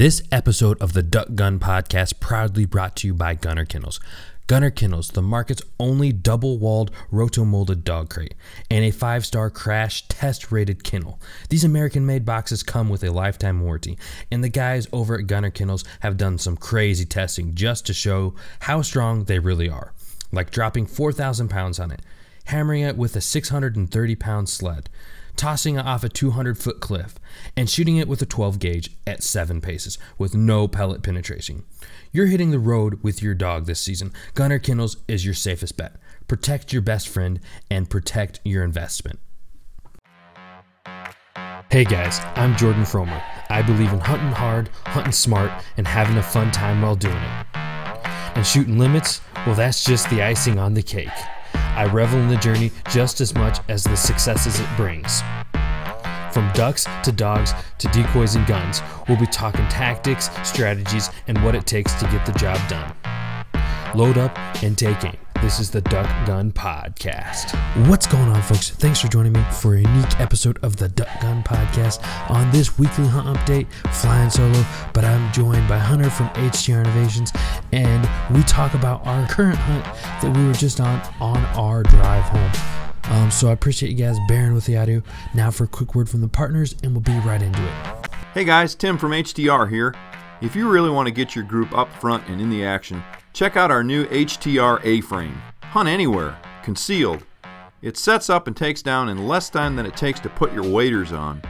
This episode of the Duck Gun Podcast proudly brought to you by Gunner Kennels. Gunner Kennels, the market's only double walled roto-molded dog crate, and a five star crash test rated kennel. These American made boxes come with a lifetime warranty, and the guys over at Gunner Kennels have done some crazy testing just to show how strong they really are. Like dropping 4,000 pounds on it, hammering it with a 630 pound sled tossing it off a 200 foot cliff, and shooting it with a 12 gauge at 7 paces with no pellet penetration. You're hitting the road with your dog this season. Gunner Kennels is your safest bet. Protect your best friend and protect your investment. Hey guys, I'm Jordan Fromer. I believe in hunting hard, hunting smart, and having a fun time while doing it. And shooting limits, well, that's just the icing on the cake. I revel in the journey just as much as the successes it brings. From ducks to dogs to decoys and guns, we'll be talking tactics, strategies, and what it takes to get the job done. Load up and take aim. This is the Duck Gun Podcast. What's going on, folks? Thanks for joining me for a unique episode of the Duck Gun Podcast. On this weekly hunt update, flying solo, but I'm joined by Hunter from HTR Innovations, and we talk about our current hunt that we were just on on our drive home. Um, so I appreciate you guys bearing with the audio. Now for a quick word from the partners, and we'll be right into it. Hey guys, Tim from HTR here. If you really want to get your group up front and in the action, check out our new HTR A-frame. Hunt anywhere, concealed. It sets up and takes down in less time than it takes to put your waders on.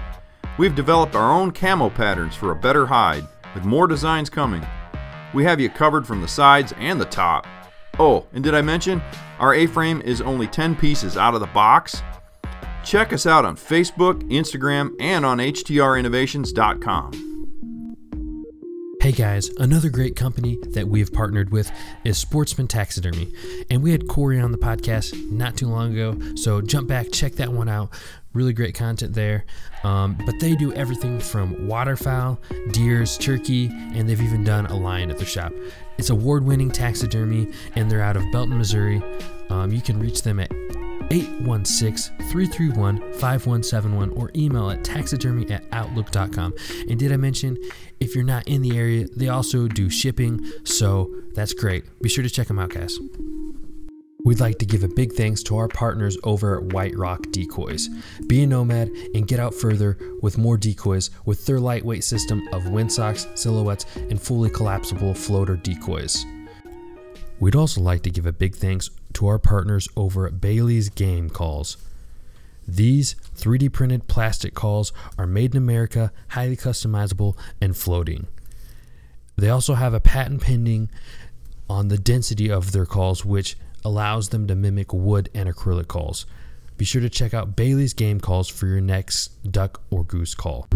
We've developed our own camo patterns for a better hide, with more designs coming. We have you covered from the sides and the top. Oh, and did I mention our A-frame is only 10 pieces out of the box? Check us out on Facebook, Instagram, and on htrinnovations.com. Hey guys, another great company that we have partnered with is Sportsman Taxidermy. And we had Corey on the podcast not too long ago, so jump back, check that one out. Really great content there. Um, but they do everything from waterfowl, deers, turkey, and they've even done a lion at their shop. It's award winning taxidermy, and they're out of Belton, Missouri. Um, you can reach them at 816 331 5171 or email at taxidermy at outlook.com. And did I mention if you're not in the area, they also do shipping, so that's great. Be sure to check them out, guys. We'd like to give a big thanks to our partners over at White Rock Decoys. Be a nomad and get out further with more decoys with their lightweight system of windsocks, silhouettes, and fully collapsible floater decoys. We'd also like to give a big thanks to our partners over at Bailey's Game Calls. These 3D printed plastic calls are made in America, highly customizable, and floating. They also have a patent pending on the density of their calls, which allows them to mimic wood and acrylic calls. Be sure to check out Bailey's Game Calls for your next duck or goose call.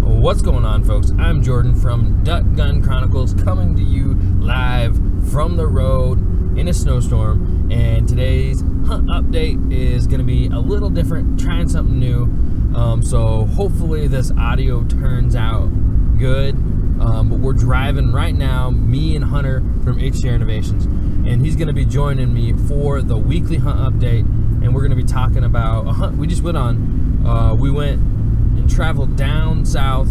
What's going on, folks? I'm Jordan from Duck Gun Chronicles coming to you live from the road in a snowstorm. And today's hunt update is going to be a little different, trying something new. Um, so hopefully, this audio turns out good. Um, but we're driving right now, me and Hunter from HTR Innovations, and he's going to be joining me for the weekly hunt update. And we're going to be talking about a hunt we just went on. Uh, we went and traveled down south,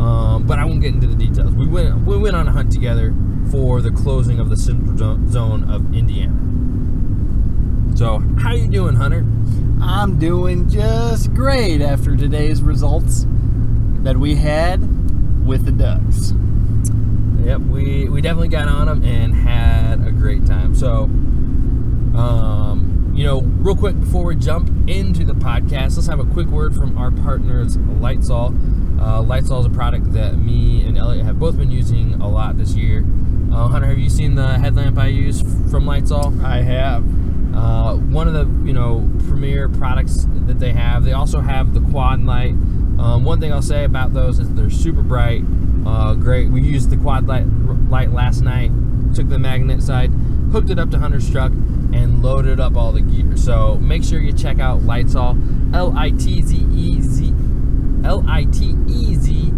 um, but I won't get into the details. We went we went on a hunt together for the closing of the central zone of Indiana. So, how you doing, Hunter? I'm doing just great after today's results that we had with the Ducks. Yep, we, we definitely got on them and had a great time. So, um, you know, real quick before we jump into the podcast, let's have a quick word from our partners, LitezAll. Uh, LitezAll is a product that me and Elliot have both been using a lot this year. Uh, Hunter, have you seen the headlamp I use from LitezAll? I have. Uh, one of the you know premier products that they have. They also have the quad light. Um, one thing I'll say about those is they're super bright. Uh, great. We used the quad light, light last night. Took the magnet side, hooked it up to Hunter's truck, and loaded up all the gear. So make sure you check out LitezAll. L I T Z E Z L I T E Z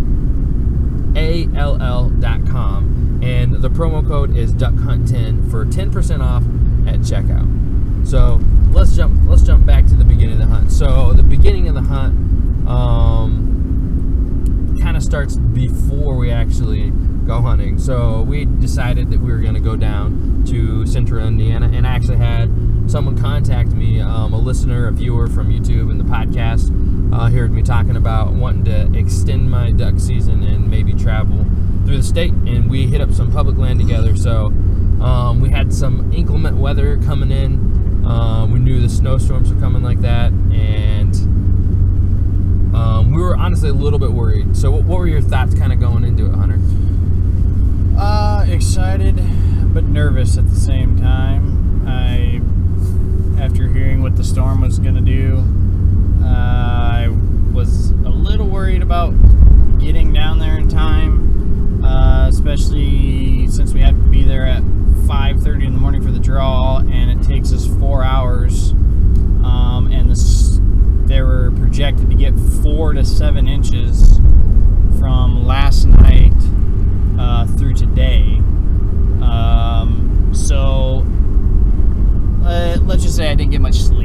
A L L dot com. And the promo code is Duck Hunt 10 for 10% off at checkout. So let's jump let's jump back to the beginning of the hunt. So the beginning of the hunt, um, kind of starts before we actually go hunting. So we decided that we were going to go down to central Indiana, and I actually had someone contact me, um, a listener, a viewer from YouTube and the podcast, uh, heard me talking about wanting to extend my duck season and maybe travel through the state, and we hit up some public land together. So um, we had some inclement weather coming in. Um, we knew the snowstorms were coming like that, and um, we were honestly a little bit worried. So, what, what were your thoughts kind of going into it, Hunter? Uh, excited but nervous at the same time. I, after hearing what the storm was going to do, I was a little worried about getting down there in time, uh, especially since we have to be there at 5:30 in the morning for the draw, and it takes us four hours. Um, and they were projected to get four to seven inches from last night uh, through today. Um, so uh, let's just say I didn't get much sleep.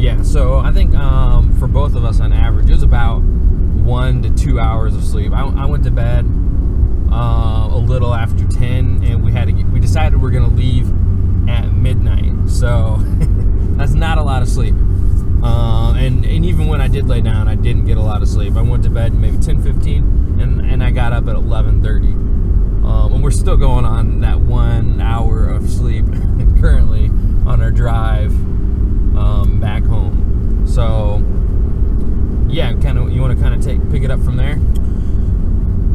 Yeah, so I think um, for both of us on average, it was about one to two hours of sleep. I, I went to bed uh, a little after 10, and we had to get, we decided we going to leave at midnight. So that's not a lot of sleep. Uh, and, and even when I did lay down, I didn't get a lot of sleep. I went to bed maybe 10, 15, and, and I got up at 11.30. Um, and we're still going on that one hour of sleep currently on our drive um, back home. So, yeah, kind of. You want to kind of take pick it up from there?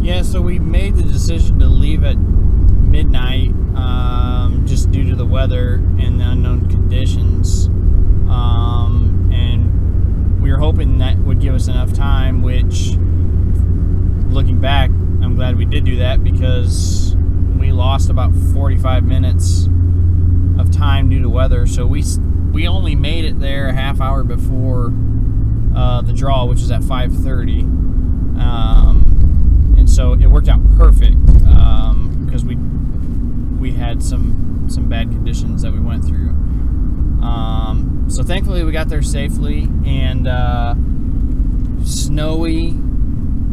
Yeah, so we made the decision to leave at midnight um, just due to the weather and the unknown conditions. Um, and we were hoping that would give us enough time, which, looking back, I'm glad we did do that because we lost about 45 minutes of time due to weather. So we we only made it there a half hour before uh, the draw, which is at 5:30, um, and so it worked out perfect because um, we we had some some bad conditions that we went through. Um, so thankfully we got there safely and uh, snowy,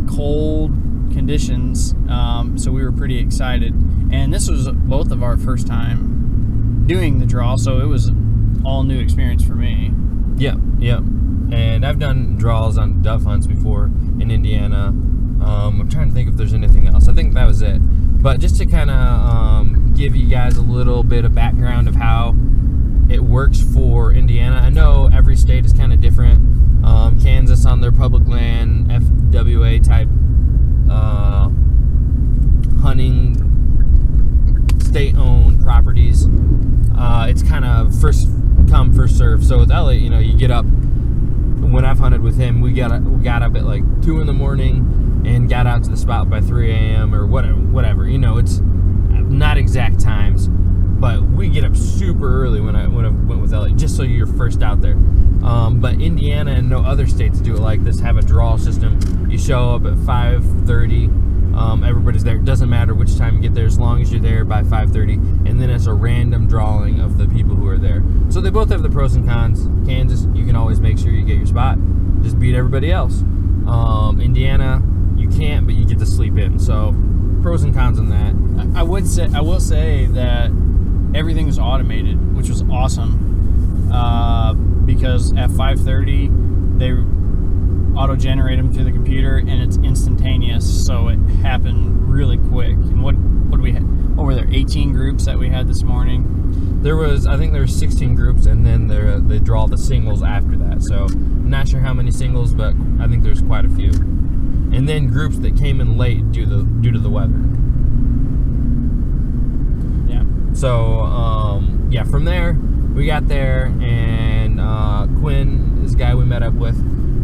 cold conditions. Um, so we were pretty excited, and this was both of our first time doing the draw, so it was all new experience for me. Yep, yep. And I've done draws on dove hunts before in Indiana. Um, I'm trying to think if there's anything else. I think that was it. But just to kind of um, give you guys a little bit of background of how it works for Indiana. I know every state is kind of different. Um, Kansas on their public land, FWA type uh, hunting state owned properties. Uh, it's kind of first come, first serve. So with Elliot, you know, you get up. When I've hunted with him, we got we got up at like two in the morning and got out to the spot by 3 a.m. or whatever. Whatever, you know, it's not exact times, but we get up super early when I when I went with Elliot, just so you're first out there. Um, but Indiana and no other states do it like this. Have a draw system. You show up at 5:30. Um, everybody's there. It doesn't matter which time you get there, as long as you're there by 5:30. And then it's a random drawing of the people who are there. So they both have the pros and cons. Kansas, you can always make sure you get your spot. Just beat everybody else. Um, Indiana, you can't, but you get to sleep in. So pros and cons on that. I would say I will say that everything was automated, which was awesome. Uh, because at 5:30 they auto generate them through the computer and it's instantaneous, so it happened really quick. And what what do we have? What were there? 18 groups that we had this morning. There was, I think there were 16 groups, and then there they draw the singles after that. So I'm not sure how many singles, but I think there's quite a few. And then groups that came in late due the due to the weather. Yeah. So um, yeah, from there we got there, and uh, Quinn this guy we met up with,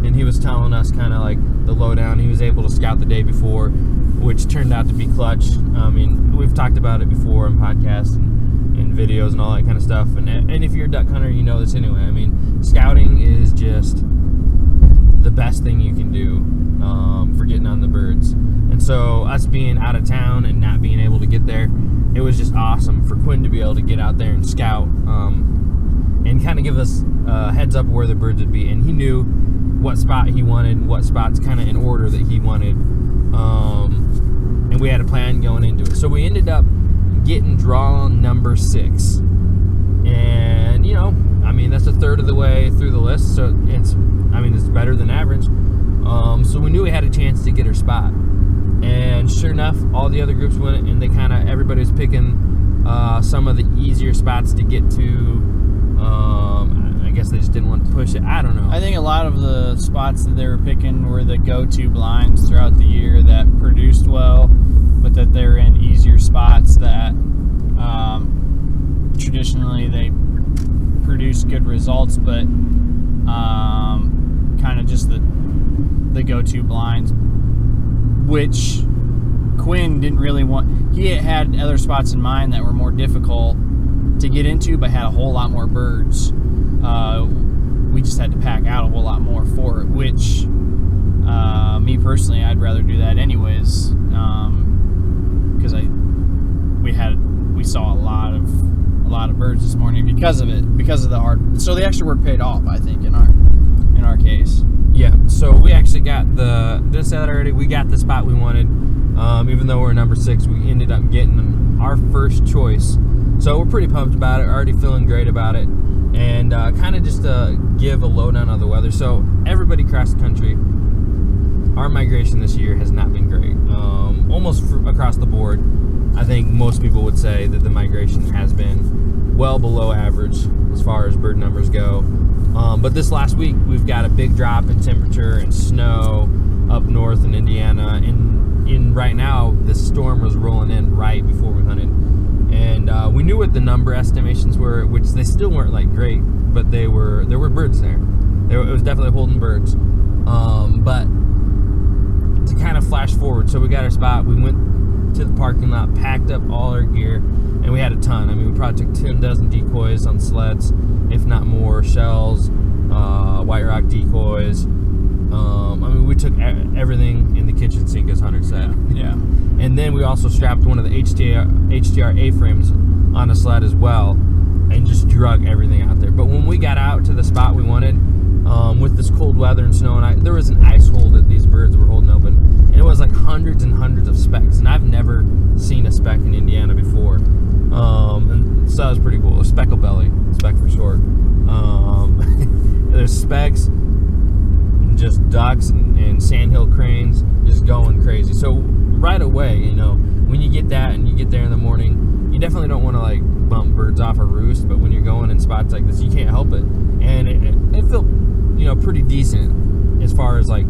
and he was telling us kind of like the lowdown. He was able to scout the day before, which turned out to be clutch. I mean, we've talked about it before in podcasts and, and videos and all that kind of stuff. And and if you're a duck hunter, you know this anyway. I mean, scouting is just the best thing you can do um, for getting on the birds. And so, us being out of town and not being able to get there, it was just awesome for Quinn to be able to get out there and scout um, and kind of give us heads up where the birds would be. And he knew what spot he wanted, what spots kind of in order that he wanted, um, and we had a plan going into it. So we ended up getting draw number six, and you know, I mean that's a third of the way through the list, so it's, I mean it's better than average. Um, so we knew we had a chance to get her spot, and sure enough, all the other groups went, and they kind of everybody was picking uh, some of the easier spots to get to. Um, guess they just didn't want to push it. I don't know. I think a lot of the spots that they were picking were the go-to blinds throughout the year that produced well, but that they're in easier spots that um, traditionally they produce good results, but um, kind of just the the go-to blinds, which Quinn didn't really want. He had other spots in mind that were more difficult to get into, but had a whole lot more birds. Uh, we just had to pack out a whole lot more for it, which uh, me personally, I'd rather do that anyways, because I we had we saw a lot of a lot of birds this morning because of it, because of the hard. So the extra work paid off, I think, in our in our case. Yeah, so we actually got the this Saturday. We got the spot we wanted. Um, even though we're number six, we ended up getting our first choice. So we're pretty pumped about it. Already feeling great about it. And uh, kind of just to give a lowdown on the weather. So everybody across the country, our migration this year has not been great. Um, almost across the board, I think most people would say that the migration has been well below average as far as bird numbers go. Um, but this last week, we've got a big drop in temperature and snow up north in Indiana. And in right now, the storm was rolling in right before we hunted, and uh, we knew what the number estimations were, which they still weren't like great, but they were there were birds there. There it was definitely holding birds. Um, but to kind of flash forward, so we got our spot. We went to the parking lot, packed up all our gear, and we had a ton. I mean, we probably took ten dozen decoys on sleds, if not more, shells, uh, white rock decoys. Um, I mean, we took everything in the kitchen sink, as Hunter said. Yeah. And then we also strapped one of the HTR, HTR A-frames on a sled as well and just drug everything out there. But when we got out to the spot we wanted, um, with this cold weather and snow, and I, there was an ice hole that these birds were holding open, and it was like hundreds and hundreds of specks. And I've never seen a speck in Indiana before. Um, and so that was pretty cool. A speckle belly, speck for short. Um, there's specks, just ducks and, and sandhill cranes just going crazy. So right away, you know, when you get that and you get there in the morning, you definitely don't want to like bump birds off a roost. But when you're going in spots like this, you can't help it. And it, it, it felt, you know, pretty decent as far as like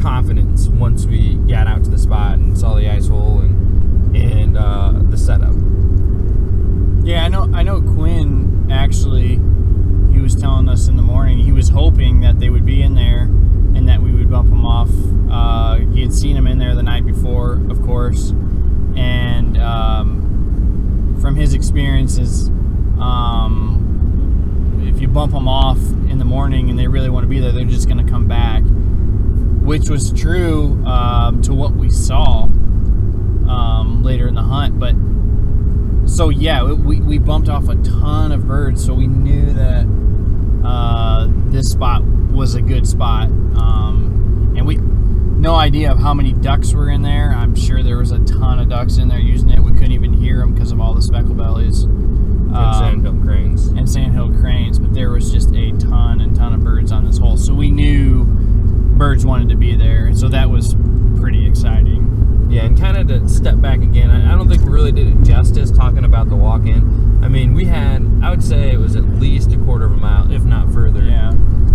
confidence once we got out to the spot and saw the ice hole and and uh, the setup. Yeah, I know. I know Quinn actually. He was telling us in the morning he was hoping that they would be in there that we would bump them off. Uh, he had seen them in there the night before, of course, and um, from his experiences, um, if you bump them off in the morning and they really want to be there, they're just going to come back, which was true um, to what we saw um, later in the hunt, but so yeah, we, we bumped off a ton of birds, so we knew that uh, this spot was a good spot. Um, and we no idea of how many ducks were in there. I'm sure there was a ton of ducks in there using it. We couldn't even hear them because of all the speckle bellies And Um, sandhill cranes. and sandhill cranes. But there was just a ton and ton of birds on this hole, so we knew birds wanted to be there, and so that was pretty exciting. Yeah, and kind of to step back again, I, I don't think we really did it justice talking about the walk in. I mean, we had, I would say it was at least a quarter of a mile, if not further. Yeah.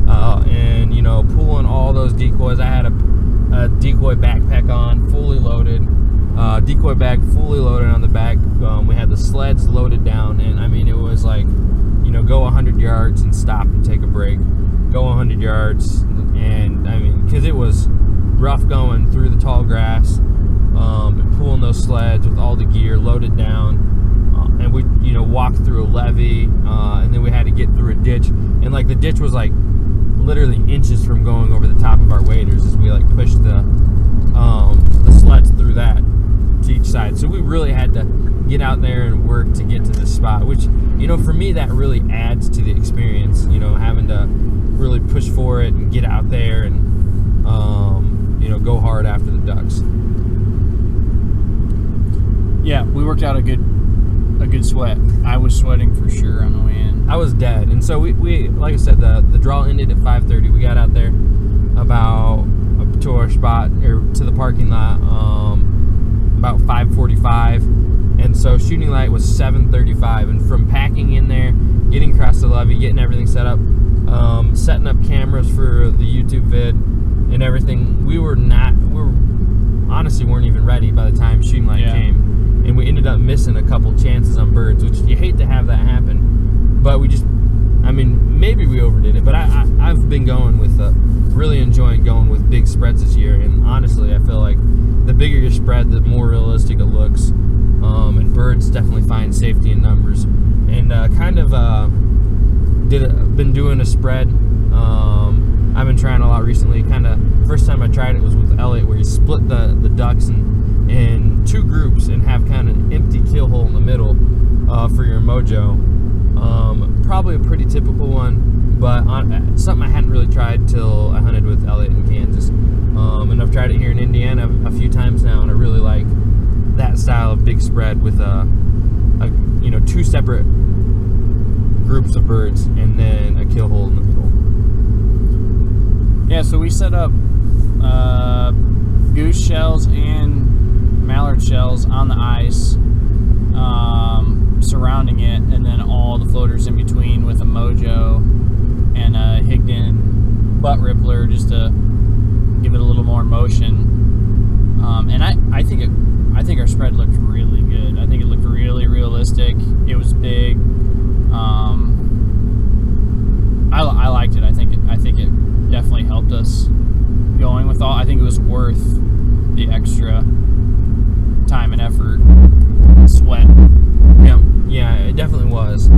Uh, and, you know, pulling all those decoys. I had a, a decoy backpack on, fully loaded. Uh, decoy bag fully loaded on the back. Um, we had the sleds loaded down, and I mean, it was like, you know, go 100 yards and stop and take a break. Go 100 yards, and I mean, because it was rough going through the tall grass um, and pulling those sleds with all the gear loaded down. Uh, and we, you know, walked through a levee, uh, and then we had to get through a ditch. And like the ditch was like literally inches from going over the top of our waders as we like pushed the um, the sleds through that to each side. So we really had to get out there and work to get to this spot, which you know for me that really adds to the experience. You know, having to really push for it and get out there and um, you know go hard after the ducks. Yeah, we worked out a good a good sweat. I was sweating for sure on the way in. I was dead, and so we, we like I said the the draw ended at 5:30. We got out there about up to our spot or to the parking lot um, about 5:45, and so shooting light was 7:35. And from packing in there, getting across the levee, getting everything set up, um, setting up cameras for the YouTube vid, and everything, we were not we were honestly weren't even ready by the time shooting light Yeah. came and we ended up missing a couple chances on birds, which you hate to have that happen. But we just, I mean, maybe we overdid it. But I, I I've been going with, uh, really enjoying going with big spreads this year, and honestly, I feel like the bigger your spread, the more realistic it looks. Um, and birds definitely find safety in numbers, and uh, kind of uh, did a, been doing a spread. Um, I've been trying a lot recently. Kind of first time I tried it was with Elliot, where you split the the ducks in in two groups and have kind of an empty kill hole in the middle uh, for your mojo. Um, probably a pretty typical one, but on, something I hadn't really tried till I hunted with Elliot in Kansas. Um, and I've tried it here in Indiana a few times now, and I really like that style of big spread with a, a you know two separate groups of birds and then a kill hole in the middle. Yeah, so we set up uh, goose shells and mallard shells on the ice, um, surrounding it, and then all the floaters in between with a mojo and a Higdon butt rippler just to give it a little more motion. Um, and I, I think it, I think our spread looked really good. I think it looked really realistic. It was big. Um, I, I liked it. I think it, I think it definitely helped us going with all. I think it was worth the extra time and effort, sweat. Yeah, yeah, it definitely was.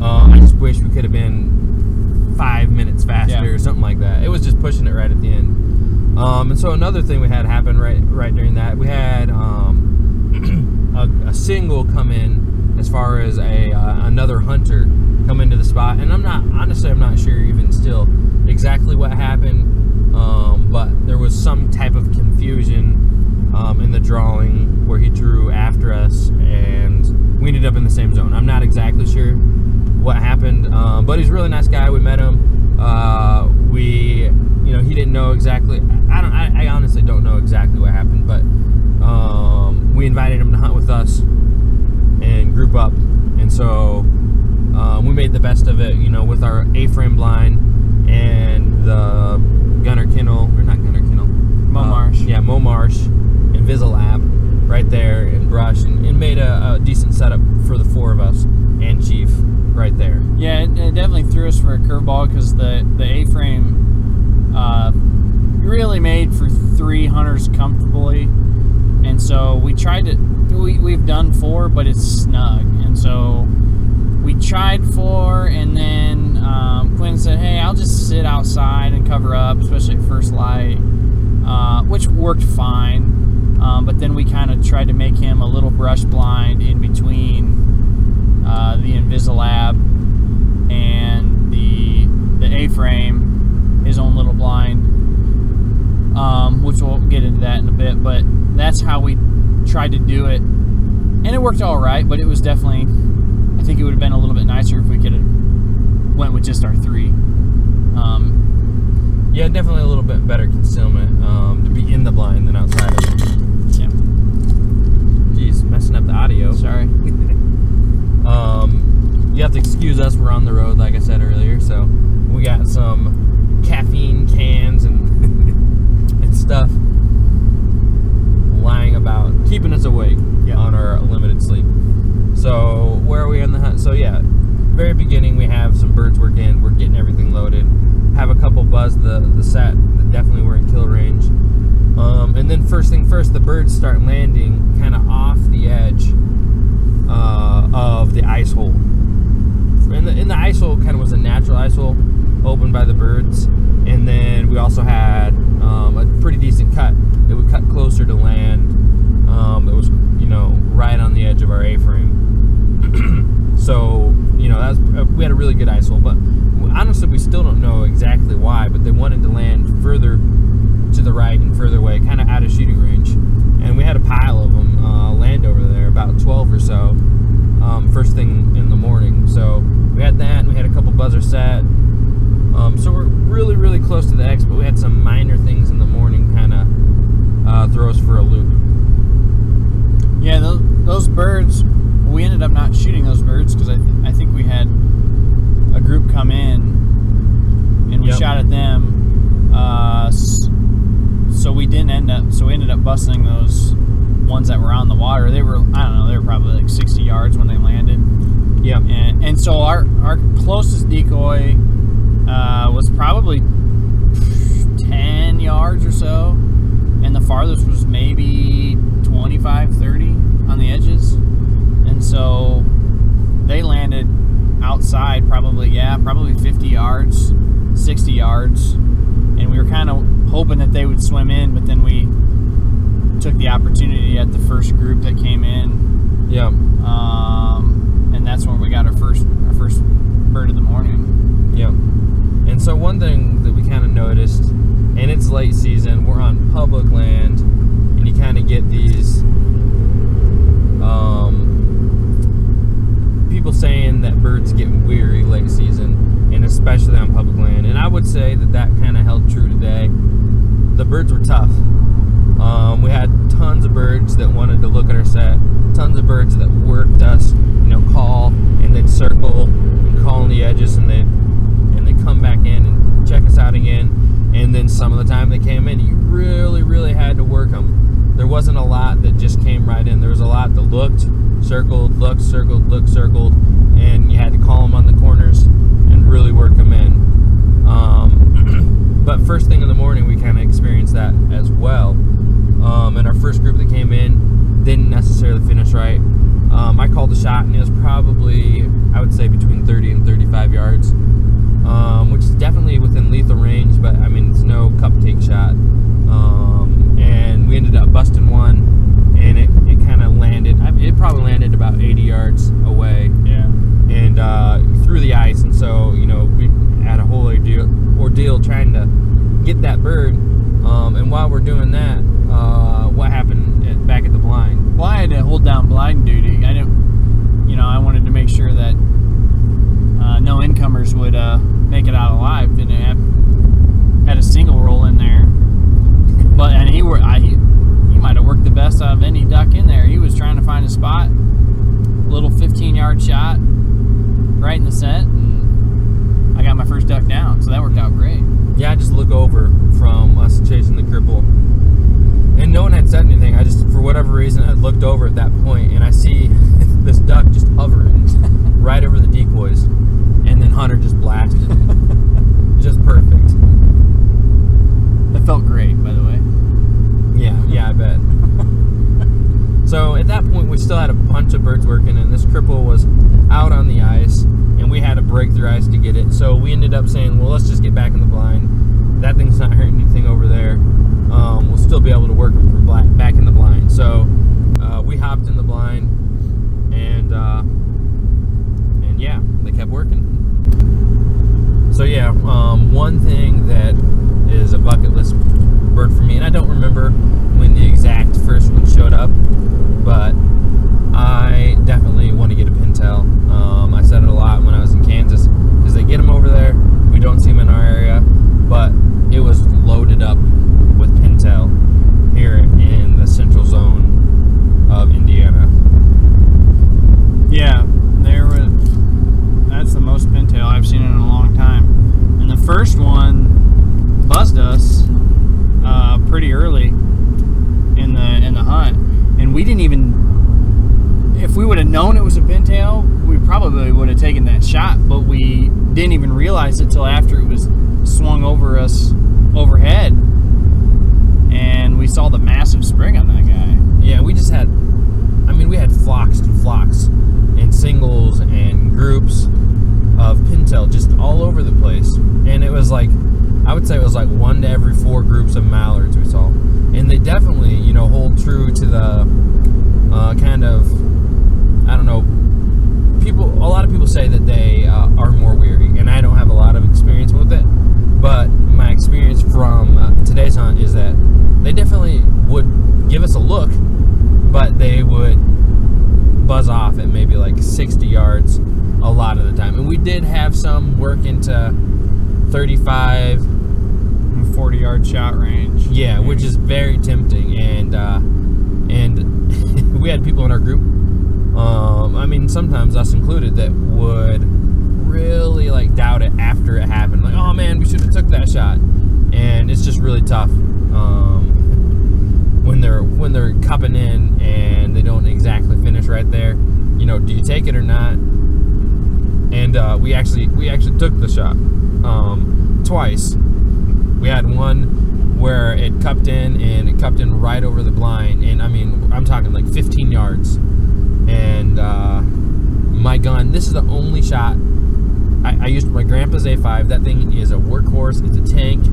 Uh, I just wish we could have been five minutes faster Yeah. or something like that. It was just pushing it right at the end. Um, and so another thing we had happen right right during that, we had um, a, a single come in as far as a uh, another hunter come into the spot, and I'm not honestly I'm not sure even still exactly what happened, um, but there was some type of confusion um, in the drawing where he drew after us, and we ended up in the same zone. I'm not exactly sure what happened, um, but he's a really nice guy. We met him. Uh, we, you know, he didn't know exactly. I don't. I, I honestly don't know exactly what happened, but um, we invited him to hunt with us and group up, and so um, we made the best of it. You know, with our A-frame blind and the Gunner Kennel or not Gunner Kennel, Mo uh, Marsh. yeah, Mo Marsh and Visilab right there in brush and, and made a, a decent setup for the four of us and Chief right there. Yeah, it, it definitely threw us for a curveball because the the A-frame uh, really made for three hunters comfortably, and so we tried to. We we've done four, but it's snug, and so we tried four, and then um, Quinn said, "Hey, I'll just sit outside and cover up, especially at first light," uh, which worked fine. Um, but then we kind of tried to make him a little brush blind in between uh, the Invisilab and the the A-frame, his own little blind, um, which we'll get into that in a bit. But that's how we tried to do it, and it worked all right. But it was definitely, I think it would have been a little bit nicer if we could have went with just our three. Um, Yeah, definitely a little bit better concealment um, to be in the blind than outside of it. yeah, Jeez, messing up the audio. sorry. Um, you have to excuse us. We're on the road, like I said earlier. So we got some caffeine cans and and stuff lying about, keeping us awake Yeah. on our limited sleep. So where are we on the hunt? So yeah, very beginning we have some birds work in. We're getting everything loaded. Have a couple buzz the the set that definitely were in kill range. Um, and then first thing first, the birds start landing kind of off the edge uh, of the ice hole. And the, and the ice hole kind of was a natural ice hole opened by the birds. And then we also had um, a pretty decent cut that would cut closer to land. Um, that was, you know, right on the edge of our A-frame. so, you know, that was, uh, we had a really good ice hole. But honestly, we still don't know exactly why, but they wanted to land further to the right and further away, kind of out of shooting range. And we had a pile of them uh, land over there, about 12 or so, um, first thing in the morning. So we had that, and we had a couple buzzer set. Um, so we're really, really close to the X, but we had some minor things in the morning kind of uh, throw us for a loop. Yeah, those, those birds, we ended up not shooting those birds because I, th- I think we had group come in and we Yep. shot at them. Uh, so we didn't end up, so we ended up busting those ones that were on the water. They were, I don't know, they were probably like 60 yards when they landed. Yep. And, and so our, our closest decoy uh, was probably 10 yards or so. And the farthest was maybe 25, 30 on the edges. And so they landed outside probably, yeah, probably 50 yards, 60 yards. And we were kind of hoping that they would swim in, but then we took the opportunity at the first group that came in Yep. um, and that's when we got our first our first bird of the morning. Yep. And so one thing that we kind of noticed, and it's late season, we're on public land, and you kind of get these um, people saying that birds get weary late season, and especially on public land. And I would say that that kind of held true today. The birds were tough. Um, we had tons of birds that wanted to look at our set, tons of birds that worked us, you know, call and they'd circle and call on the edges and they'd and they'd come back in and check us out again. And then some of the time they came in, you really, really had to work them. There wasn't a lot that just came right in. There was a lot that looked, circled, looked, circled, looked, circled, and you had to call them on the corners and really work them in. Um, but first thing in the morning, we kind of experienced that as well. Um, and our first group that came in didn't necessarily finish right. Um, I called a shot, and it was probably, I would say, between 30 and 35 yards, um, which is definitely within lethal range, but I mean, it's no cupcake shot. Um, and we ended up busting one, and it kind of landed, I it probably landed about 80 yards away Yeah. and uh, through the ice. And so, you know, we had a whole ordeal, ordeal trying to get that bird. Um, and while we're doing that, uh, what happened at, back at the blind? Well, I had to hold down blind duty. I didn't, you know, I wanted to make sure that uh, no incomers would uh, make it out alive. Didn't have had a single roll in there, but and he were I he, might have worked the best out of any duck in there. He was trying to find a spot, little 15 yard shot, right in the set, and I got my first duck down. So that worked out great. Yeah, I just look over from us chasing the cripple. And no one had said anything. I just, for whatever reason, I looked over at that point and I see this duck just hovering right over the decoys. And then Hunter just blasted. it. just perfect. That felt great, by the way. Yeah, yeah, I bet. so at that point, we still had a bunch of birds working, and this cripple was out on the ice, and we had to break through ice to get it. So we ended up saying, well, let's just get back in the blind. That thing's not hurting anything over there. Um, we'll still be able to work from black, back in the blind. So uh, we hopped in the blind, and uh, and yeah, they kept working. So yeah, um, one thing that is a bucket list bird for me, and I don't remember when the exact first one showed up, but I definitely want to get a pintail. Um, I said it a lot when I was in Kansas because they get them over there. We don't see them in our area, but it was loaded up with pintail here in the central zone of Indiana. Yeah, there was. That's the most pintail I've seen in a long first one buzzed us uh, pretty early in the in the hunt, and we didn't even. If we would have known it was a pintail, we probably would have taken that shot, but we didn't even realize it till after it was swung over us overhead, and we saw the massive sprig on that guy. Yeah, we just had, I mean, we had flocks and flocks and singles and groups of pintail just all over the place and it was like I would say it was like one to every four groups of mallards we saw, and they definitely you know hold true to the uh, kind of I don't know people. A lot of people say that they uh, are more weary, and I don't have a lot of experience with it, but my experience from uh, today's hunt is that they definitely would give us a look, but they would buzz off at maybe like 60 yards a lot of the time, and we did have some work into 35, And 40 yard shot range. yeah, which is very tempting. And uh, and we had people in our group. Um, I mean, sometimes us included, that would really like doubt it after it happened. Like, oh man, we should have took that shot. And it's just really tough um, when they're when they're cupping in and they don't exactly finish right there. You know, do you take it or not? And uh, we actually we actually took the shot um, twice. We had one where it cupped in and it cupped in right over the blind, and I mean I'm talking like 15 yards. And uh, my gun, this is the only shot. I, I used my grandpa's A5. That thing is a workhorse. It's a tank.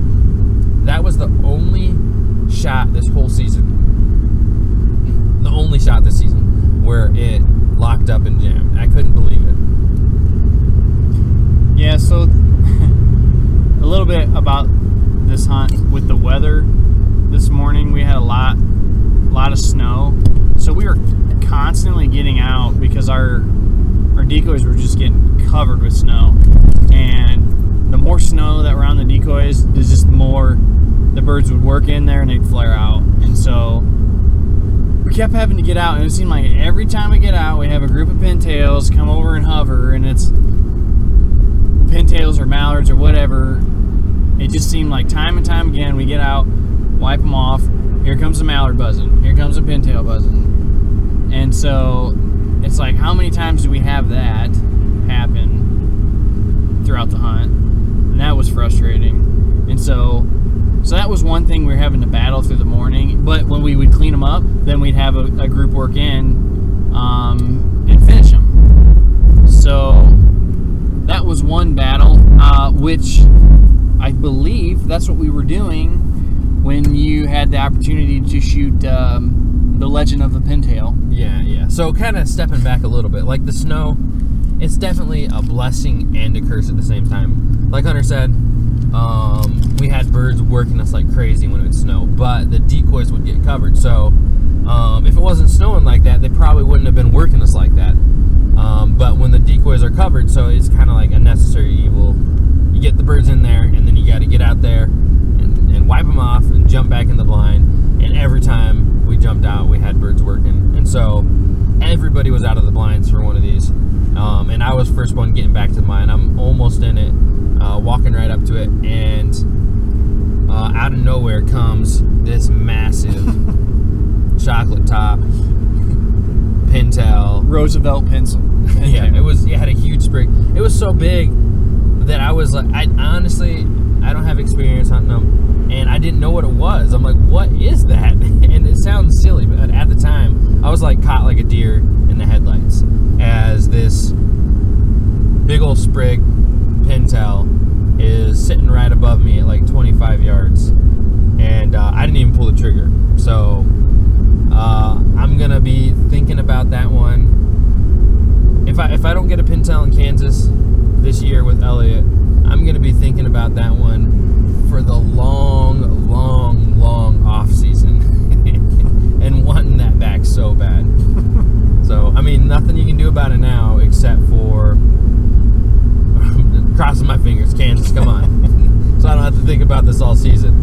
That was the only shot this whole season. The only shot this season where it locked up and jammed. I couldn't believe. Yeah, so a little bit about this hunt with the weather. This morning we had a lot, a lot of snow, so we were constantly getting out because our our decoys were just getting covered with snow, and the more snow that were on the decoys, there's just more the birds would work in there and they'd flare out, and so we kept having to get out, and it seemed like every time we get out, we have a group of pintails come over and hover, and it's pintails or mallards or whatever. It just seemed like time and time again we get out, wipe them off. Here comes a mallard buzzing. Here comes a pintail buzzing. And so it's like, how many times do we have that happen throughout the hunt? And that was frustrating. And so, so that was one thing we were having to battle through the morning. But when we would clean them up, then we'd have a, a group work in um, and finish them. So that was one battle, uh, which I believe that's what we were doing when you had the opportunity to shoot um, the Legend of the Pintail. Yeah, yeah. So kind of stepping back a little bit, like the snow, it's definitely a blessing and a curse at the same time. Like Hunter said, um, we had birds working us like crazy when it would snow, but the decoys would get covered. So um, if it wasn't snowing like that, they probably wouldn't have been working us like that. Um, but when the decoys are covered, so it's kind of like a necessary evil. You get the birds in there, and then you got to get out there and, and wipe them off and jump back in the blind. And every time we jumped out, we had birds working. And so everybody was out of the blinds for one of these. Um, and I was first one getting back to the blind. I'm almost in it, uh, walking right up to it, and uh, out of nowhere comes this massive chocolate top pintail Roosevelt pencil. yeah, it was. It had a huge sprig. It was so big that I was like, I honestly, I don't have experience hunting them, and I didn't know what it was. I'm like, what is that? And it sounds silly, but at the time, I was like caught like a deer in the headlights as this big old sprig pintail is sitting right above me at like 25 yards, and uh, I didn't even pull the trigger. So uh, I'm gonna be thinking about that one if I if I don't get a pintail in Kansas this year with Elliot, I'm gonna be thinking about that one for the long, long, long off season, and wanting that back so bad. so I mean, nothing you can do about it now except for crossing my fingers. Kansas, come on, so I don't have to think about this all season.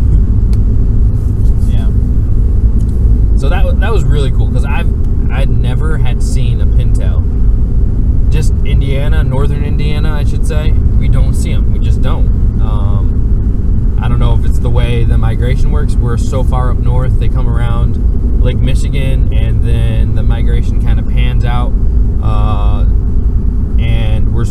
Yeah. So that that was really cool because I've I'd never had seen a pintail. Just Indiana, northern Indiana, I should say. We don't see them. We just don't. Um, I don't know if it's the way the migration works. We're so far up north, they come around Lake Michigan, and then the migration kind of pans out, uh, and we're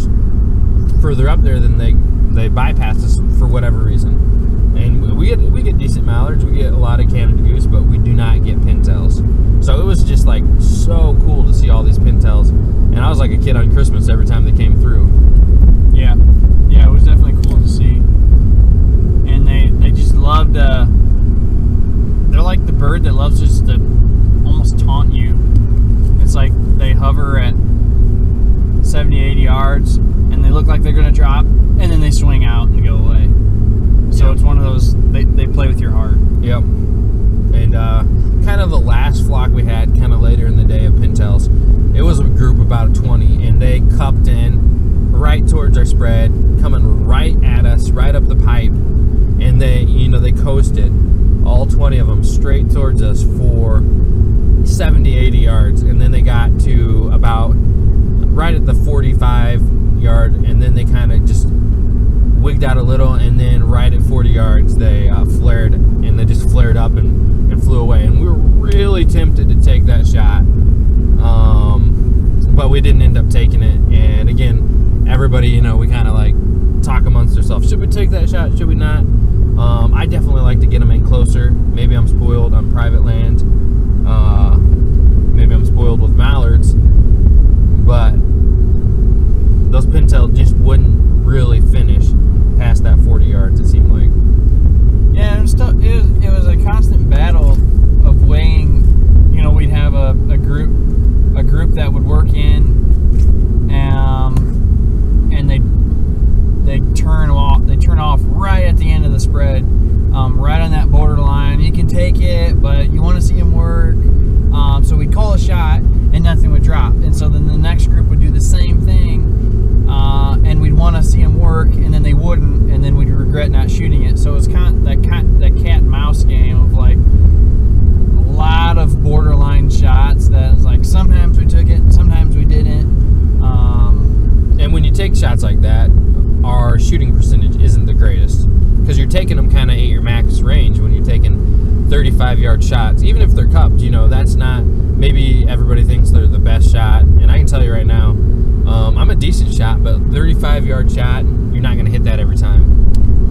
further up there than they they bypass us for whatever reason. And we get we get decent mallards, we get a lot of Canada goose, but we do not get pintails. So it was just like so cool to see all these pintails, and I was like a kid on Christmas every time they came through. Yeah. Yeah, it was definitely cool to see. And they they just loved uh they're like the bird that loves just to almost taunt you. It's like they hover at 70, 80 yards and they look like they're gonna drop and then they swing out and go away. So Yep. it's one of those they, they play with your heart. Yep. And uh, kind of the last flock we had, kind of later in the day of pintails. it was a group about 20, and they cupped in right towards our spread, coming right at us, right up the pipe, and they, you know, they coasted all 20 of them straight towards us for 70, 80 yards, and then they got to about right at the 45 yard, and then they kind of just wigged out a little, and then right at 40 yards they uh, flared, and they just flared up and, and flew away, and we were really tempted to take that shot, um, but we didn't end up taking it, and again, everybody, you know, we kind of like talk amongst ourselves, should we take that shot, should we not? Um, I definitely like to get them in closer. Maybe I'm spoiled on private land. Uh, maybe I'm spoiled with mallards, but those pintail just wouldn't really finish past that 40 yards. It seemed like. Yeah, it was, tou- it was it was a constant battle of weighing. You know, we'd have a, a group a group that would work in, um, and they they turn off they turn off right at the end of the spread, um, right on that borderline. You can take it, but you want to see them work. Um, so we'd call a shot, and nothing would drop. And so then the next group would do the same thing, uh, and we'd want to see them work, and then they wouldn't, and then we'd regret not shooting it. So it's kind of that kind that cat and mouse game of like a lot of borderline shots. That was like sometimes we took it, and sometimes we didn't. Um, And when you take shots like that, our shooting percentage isn't the greatest because you're taking them kind of at your max range when you're taking 35 shots. Even if they're cupped, you know, that's not, maybe everybody thinks they're the best shot. And I can tell you right now, um, I'm a decent shot, but 35 yard shot, you're not going to hit that every time.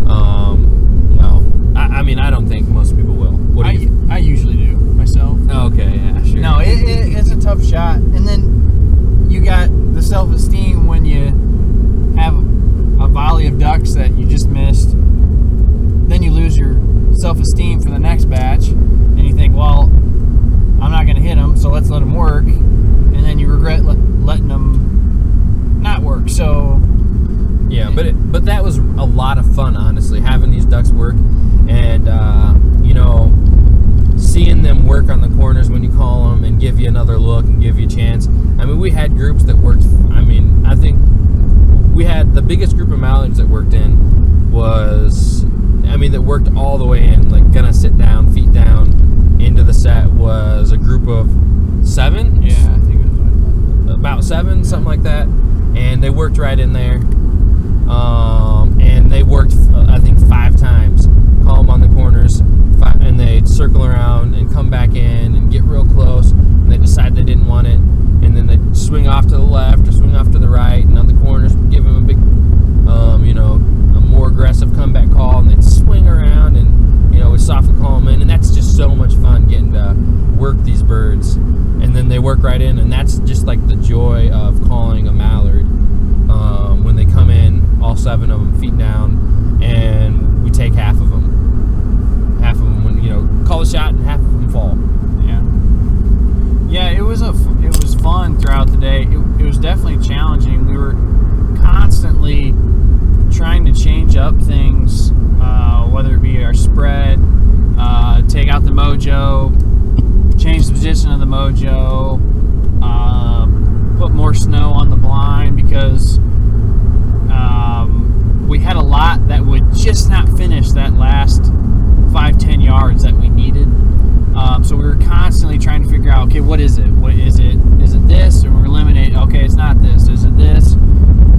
Um, well, I, I mean, I don't think most people will. What do I, you? I usually do myself. Okay, yeah, sure. No, it, it, it's a tough shot, and then you got the self-esteem when you have a volley of ducks that you just missed. Then you lose your self-esteem for the next batch, and you think, well, I'm not going to hit them, so let's let them work, and then you regret let, letting them not work. So Yeah, but it, but that was a lot of fun, honestly, having these ducks work, and uh, you know, seeing them work on the corners when you call them and give you another look and give you a chance. I mean, we had groups that worked. I mean, I think we had the biggest group of mallards that worked in was, I mean, that worked all the way in, like gonna sit down, feet down, the set was a group of seven. yeah, I think it was about seven, something like that, and they worked right in there. Um, and they worked, uh, I think, five times. Call them on the corners, fi- and they'd circle around and come back in and get real close. And they decide they didn't want it, and then they'd swing off to the left or swing off to the right, and on the corners, give them a big, um, you know, a more aggressive comeback call, and they'd swing around and, you know, them in, and that's just so much fun getting to work these birds. And then they work right in, and that's just like the joy of calling a mallard um, when they come in, all seven of them feet down, and we take half of them. Half of them, when you know, call a shot, and half of them fall. Yeah. Yeah, it was a it was fun throughout the day. It, it was definitely challenging. We were constantly trying to change up things, uh, whether it be our spread, uh, take out the mojo, change the position of the mojo, uh, put more snow on the blind because um, we had a lot that would just not finish that last five ten yards that we needed. Um, so we were constantly trying to figure out, okay, what is it? What is it? Is it this? Or we're eliminating. Okay, it's not this. Is it this?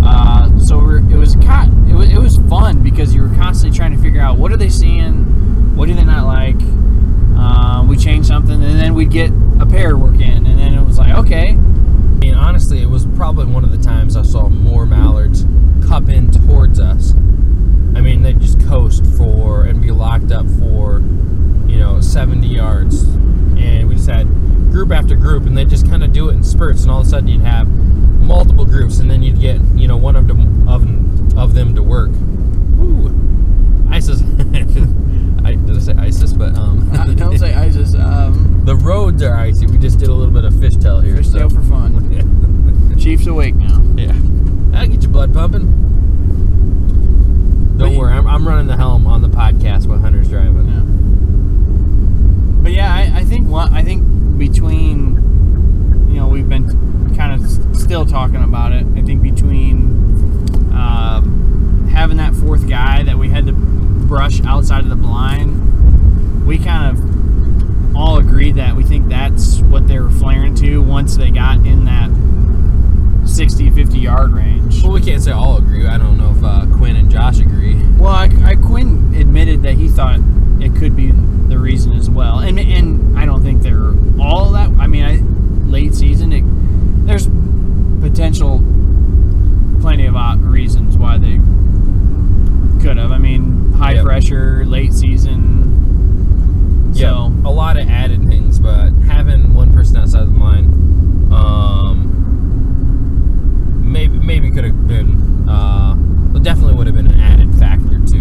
Uh, so it was con- it was it was fun because you were constantly trying to figure out what are they seeing, what do they not like. Um, we changed something, and then we'd get a pair work in, and then it was like, okay, mean, honestly, it was probably one of the times I saw more mallards cup in towards us. I mean, they just coast for and be locked up for, you know, 70 yards. And we just had group after group, and they just kind of do it in spurts, and all of a sudden you'd have multiple groups, and then you'd get, you know, one of them of, of them to work. Ooh, ISIS. I, did I say ISIS? But um, don't say ISIS. Um, the roads are icy. We just did a little bit of fishtail here. so. fishtail for fun. Chief's awake now. Yeah. That'll get your blood pumping. Don't worry, I'm, I'm running the helm on the podcast while Hunter's driving. Yeah. But yeah, I, I think one, I think between you know we've been kind of still talking about it. I think between um, having that fourth guy that we had to brush outside of the blind, we kind of all agreed that we think that's what they were flaring to once they got in that 60, 50 yard range. Well, we can't say all agree. I don't know if uh, Quinn and Josh agree. Well, I, I, Quinn admitted that he thought it could be the reason as well, and and I don't think they're all that. I mean, I, late season, it, there's potential, plenty of reasons why they could have. I mean, high Yep. pressure, late season. Yeah, So a lot of added things, but having one person outside of the line, um, maybe maybe could have been, uh, definitely would have been an added factor to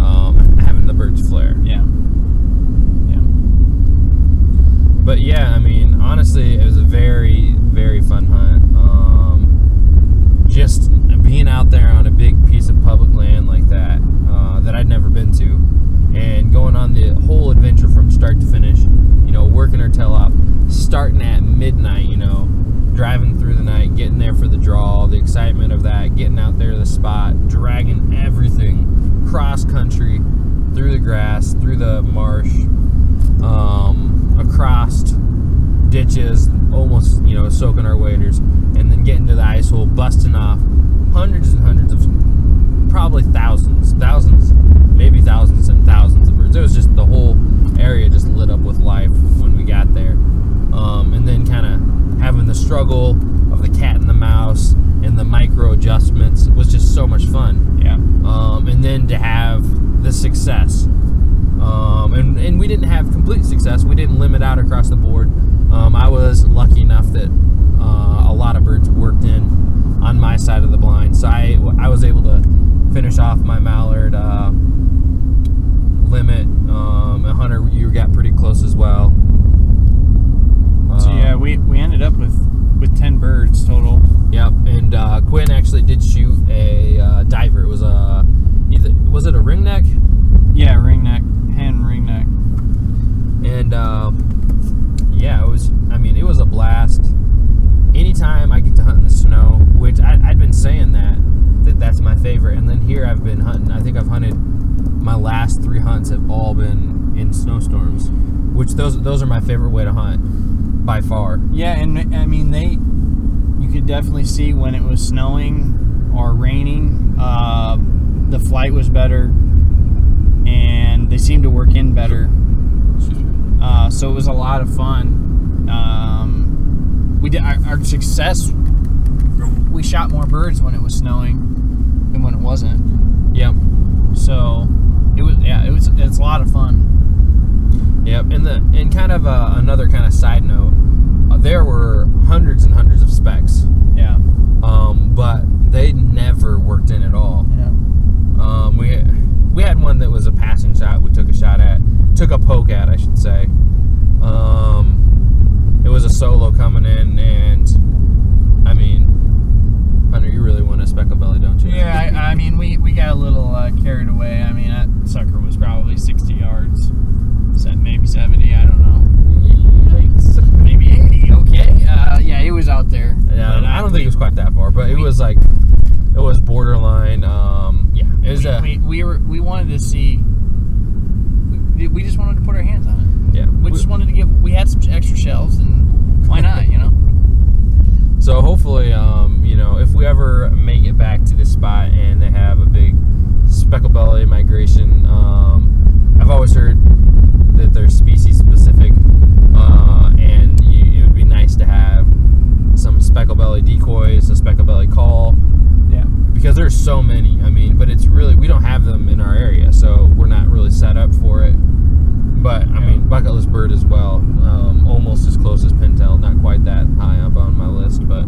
um, the birds flare. yeah, yeah. But yeah, I mean, honestly, it was a very, very fun hunt. Um, just being out there on a big piece of public land like that, uh, that I'd never been to, and going on the whole adventure from start to finish, you know, working our tail off, starting at midnight, you know, driving through the night, getting there for the draw, the excitement of that, getting out there to the spot, dragging everything cross country, through the grass, through the marsh, um, across ditches, almost you know soaking our waders, and then getting to the ice hole, busting off hundreds and hundreds of, probably thousands, thousands, maybe thousands and thousands of birds. It was just the whole area just lit up with life when we got there, um, and then kind of having the struggle of the cat and the mouse and the micro adjustments was just so much fun Yeah. um, and then to have the success. Um, and, and we didn't have complete success. We didn't limit out across the board. Um, I was lucky enough that uh, a lot of birds worked in on my side of the blind, so I, I was able to finish off my mallard uh, limit. Um, and Hunter, you got pretty close as well. So Um, yeah, we, we ended up with with ten birds total. Yep, and uh, Quinn actually did shoot a uh, diver. It was a either was it a ring neck? Yeah, ring neck, hen ring neck. and um, yeah, it was. I mean, it was a blast. Anytime I get to hunt in the snow, which I, I'd been saying that that that's my favorite, and then here I've been hunting. I think I've hunted my last three hunts have all been in snowstorms, which those those are my favorite way to hunt by far. Yeah, and I mean they, you could definitely see when it was snowing or raining. Uh, the flight was better, and they seemed to work in better. Uh, so it was a lot of fun. Um, we did our, our success. We shot more birds when it was snowing than when it wasn't. Yep. So it was yeah, it was it's a lot of fun. Yep, and the and kind of uh, another kind of side note, uh, there were hundreds and hundreds of specs, Yeah. um, but they never worked in at all. Yeah. Um, we we had one that was a passing shot. We took a shot at, took a poke at, I should say. Um, it was a solo coming in, and I mean, Hunter, you really want a speckle belly, don't you? Yeah, I, I mean, we, we got a little uh, carried away. I mean, that sucker was probably 60 yards, maybe 70. I don't know. Yikes. Maybe 80. Okay. Uh, yeah, it was out there. Yeah, I uh, don't think it was quite that far, but it was like, it was borderline. Um, yeah, it was we, a we, we were we wanted to see. We, we just wanted to put our hands on it. yeah. We just wanted to give. We had some extra shelves, and why not? You know. So hopefully, um, you know, if we ever make it back to this spot and they have a big speckle belly migration, um, I've always heard that they're species specific, uh, and you, it would be nice to have some speckle belly decoys, a speckle belly call, Yeah. because there's so many. I mean, but it's really we don't have them in our area, so we're not really set up for it. But I mean, bucket list bird as well, um, almost as close as pintail, not quite that high up on my list, but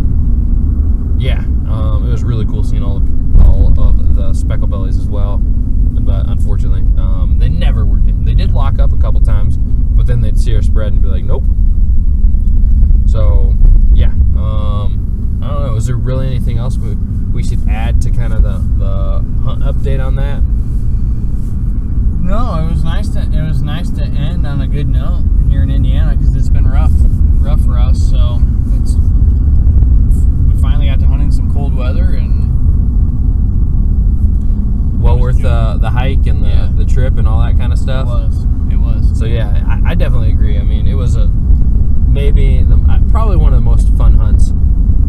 yeah, um, it was really cool seeing all the, all of the speckle bellies as well. But unfortunately, um, they never worked in. They did lock up a couple times, but then they'd see our spread and be like, nope. So yeah, um, I don't know. Is there really anything else we, we should add to kind of the, the hunt update on that? No, it was nice to it was nice to end on a good note here in Indiana because it's been rough, rough for us. So it's we finally got to hunt in some cold weather and well worth the the hike and the, yeah. the trip and all that kind of stuff. It was, it was. So yeah, I, I definitely agree. I mean, it was a maybe the, uh, probably one of the most fun hunts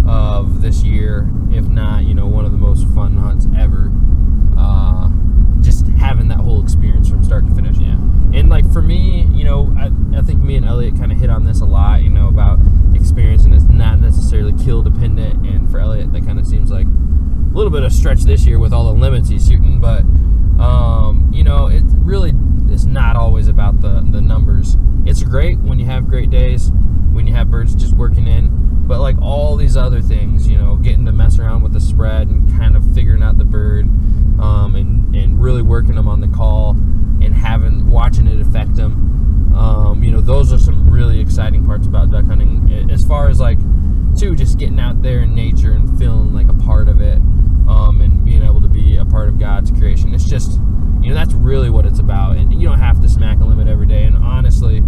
of this year, if not, you know, one of the most fun hunts ever. Uh, just having that whole experience from start to finish. Yeah. And like for me, you know, I, I think me and Elliot kind of hit on this a lot, you know, about experience and it's not necessarily kill dependent. And for Elliot, that kind of seems like a little bit of stretch this year with all the limits he's shooting, but um, you know, it really is not always about the the numbers. It's great when you have great days, when you have birds just working in, all these other things, you know, getting to mess around with the spread and kind of figuring out the bird, um, and and really working them on the call and having watching it affect them. Um, you know, those are some really exciting parts about duck hunting. As far as like, too, just getting out there in nature and feeling like a part of it, um, and being able to be a part of God's creation. It's just, you know, that's really what it's about. And you don't have to smack a limit every day. And honestly,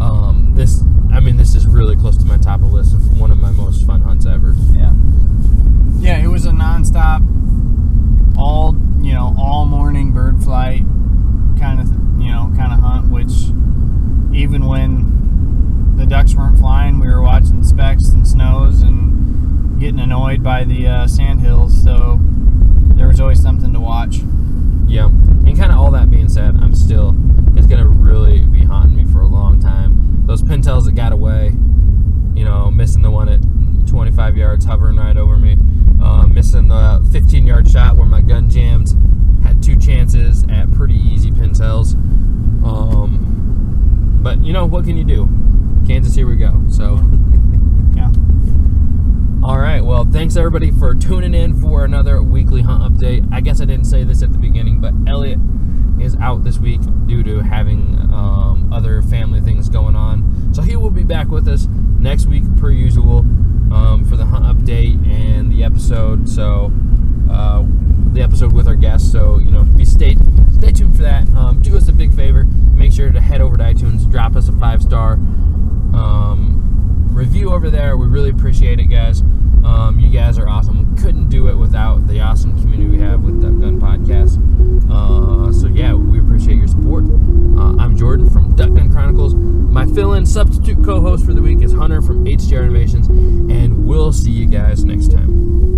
um, this, I mean, this is really close to my top of the list of one of my most fun hunts ever. Yeah. Yeah, it was a nonstop, all you know, all morning bird flight kind of you know kind of hunt. Which even when the ducks weren't flying, we were watching specks and snows and getting annoyed by the uh, sand hills. So there was always something to watch. Yeah. And kind of all that being said, I'm still, it's going to really be haunting me for a long time. Those pintails that got away, you know, missing the one at 25 yards hovering right over me, uh, missing the 15 yard shot where my gun jammed, had two chances at pretty easy pintails. Um, but, you know, what can you do? Kansas, here we go. So. Right. Well, thanks everybody for tuning in for another weekly hunt update. I guess I didn't say this at the beginning, but Elliot is out this week due to having um, other family things going on. So he will be back with us next week, per usual, um, for the hunt update and the episode. So uh, the episode with our guests. So you know, be stay stay tuned for that. Um, do us a big favor. Make sure to head over to iTunes, drop us a five star. Um, review over there. We really appreciate it, guys. Um, you guys are awesome. Couldn't do it without the awesome community we have with Duck Gun Podcast. Uh, so yeah, we appreciate your support. Uh, I'm Jordan from Duck Gun Chronicles. My fill-in substitute co-host for the week is Hunter from HDR Innovations, and we'll see you guys next time.